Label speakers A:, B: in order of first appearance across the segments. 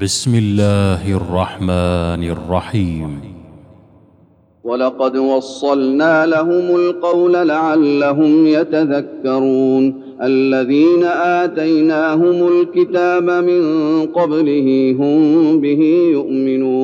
A: بسم الله الرحمن الرحيم
B: ولقد وصلنا لهم القول لعلهم يتذكرون. الذين آتيناهم الكتاب من قبله هم به يؤمنون.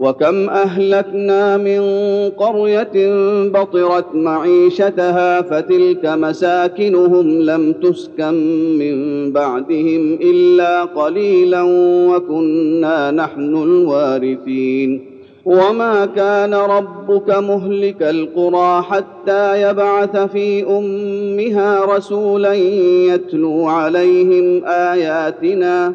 B: وكم أهلكنا من قرية بطرت معيشتها فتلك مساكنهم لم تسكن من بعدهم إلا قليلا وكنا نحن الوارثين. وما كان ربك مهلك القرى حتى يبعث في أمها رسولا يتلو عليهم آياتنا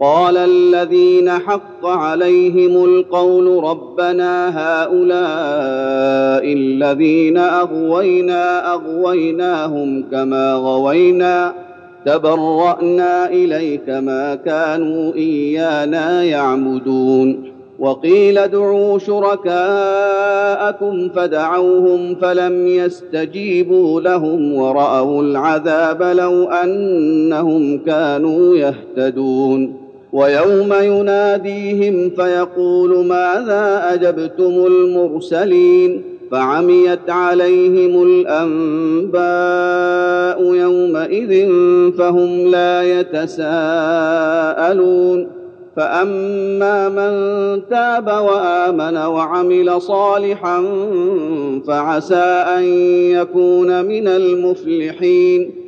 B: قال الذين حق عليهم القول ربنا هؤلاء الذين أغوينا أغويناهم كما غوينا تبرأنا إليك ما كانوا إيانا يعبدون وقيل ادعوا شركاءكم فدعوهم فلم يستجيبوا لهم ورأوا العذاب لو أنهم كانوا يهتدون ويوم يناديهم فيقول ماذا أجبتم المرسلين فعميت عليهم الأنباء يومئذ فهم لا يتساءلون فأما من تاب وآمن وعمل صالحا فعسى أن يكون من المفلحين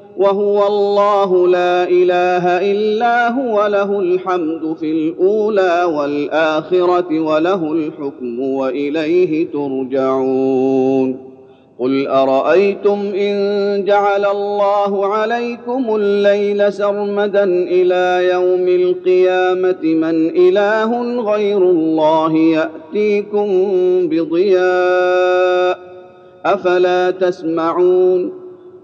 B: وهو الله لا إله إلا هو له الحمد في الأولى والآخرة وله الحكم وإليه ترجعون. قل أرأيتم إن جعل الله عليكم الليل سرمدا إلى يوم القيامة من إله غير الله يأتيكم بضياء أفلا تسمعون؟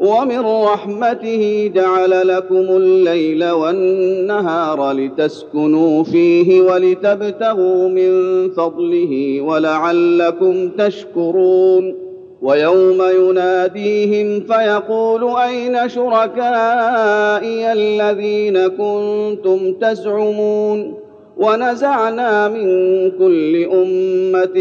B: ومن رحمته جعل لكم الليل والنهار لتسكنوا فيه ولتبتغوا من فضله ولعلكم تشكرون. ويوم يناديهم فيقول أين شركائي الذين كنتم تزعمون؟ ونزعنا من كل أمة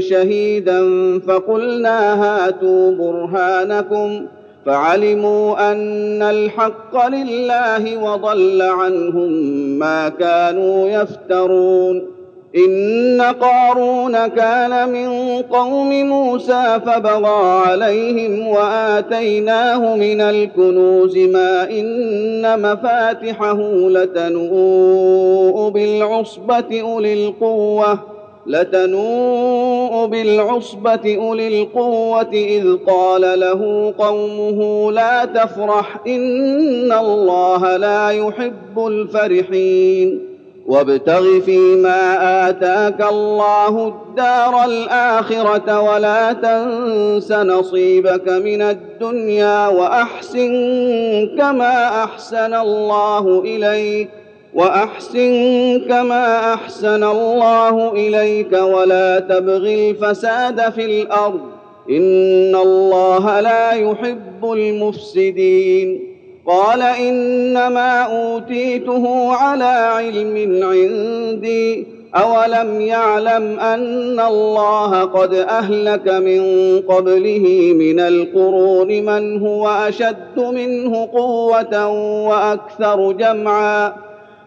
B: شهيدا فقلنا هاتوا برهانكم فعلموا أن الحق لله وضل عنهم ما كانوا يفترون. إن قارون كان من قوم موسى فبغى عليهم وآتيناه من الكنوز ما إن مفاتحه لتنوء بالعصبة أولي القوة. لتنوء بالعصبة أولي القوة إذ قال له قومه لا تفرح إن الله لا يحب الفرحين وابتغ فيما آتاك الله الدار الآخرة ولا تنس نصيبك من الدنيا وأحسن كما أحسن الله إليك وأحسن كما أحسن الله إليك ولا تبغ الفساد في الأرض. إن الله لا يحب المفسدين. قال إنما أوتيته على علم عندي. أولم يعلم أن الله قد أهلك من قبله من القرون من هو أشد منه قوة وأكثر جمعا.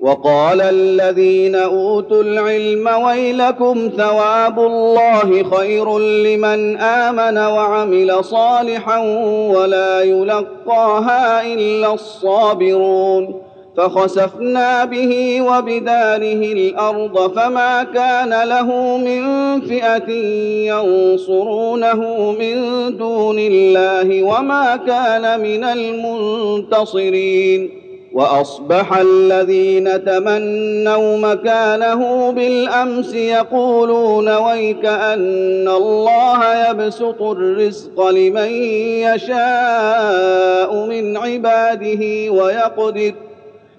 B: وقال الذين أوتوا العلم ويلكم ثواب الله خير لمن آمن وعمل صالحا ولا يلقاها إلا الصابرون فخسفنا به وبداره الأرض فما كان له من فئة ينصرونه من دون الله وما كان من المنتصرين وأصبح الذين تمنوا مكانه بالأمس يقولون ويك ان الله يبسط الرزق لمن يشاء من عباده ويقدر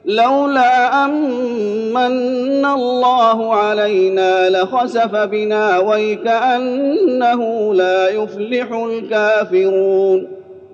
B: لولا أمن الله علينا لخسف بنا ويكأنه لا يفلح الكافرون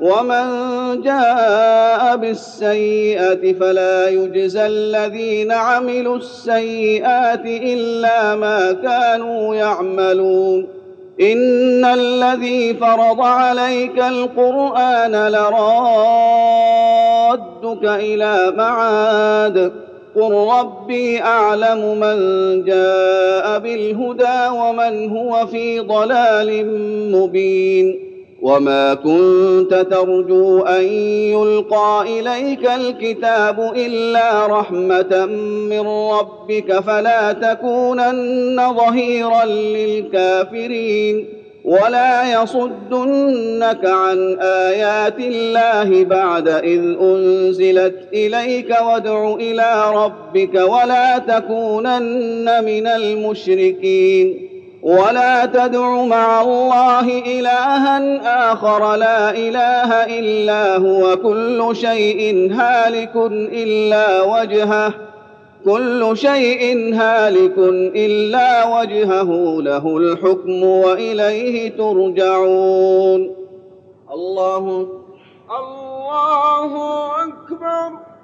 B: ومن جاء بالسيئه فلا يجزى الذين عملوا السيئات الا ما كانوا يعملون ان الذي فرض عليك القران لرادك إلى معاد قل ربي اعلم من جاء بالهدى ومن هو في ضلال مبين وما كنت ترجو ان يلقى اليك الكتاب الا رحمه من ربك فلا تكونن ظهيرا للكافرين ولا يصدنك عن ايات الله بعد اذ انزلت اليك وادع إلى ربك ولا تكونن من المشركين ولا تدع مع الله الها اخر لا اله الا هو كل شيء هالك الا وجهه كل شيء هالك الا وجهه له الحكم واليه ترجعون. الله
C: الله اكبر.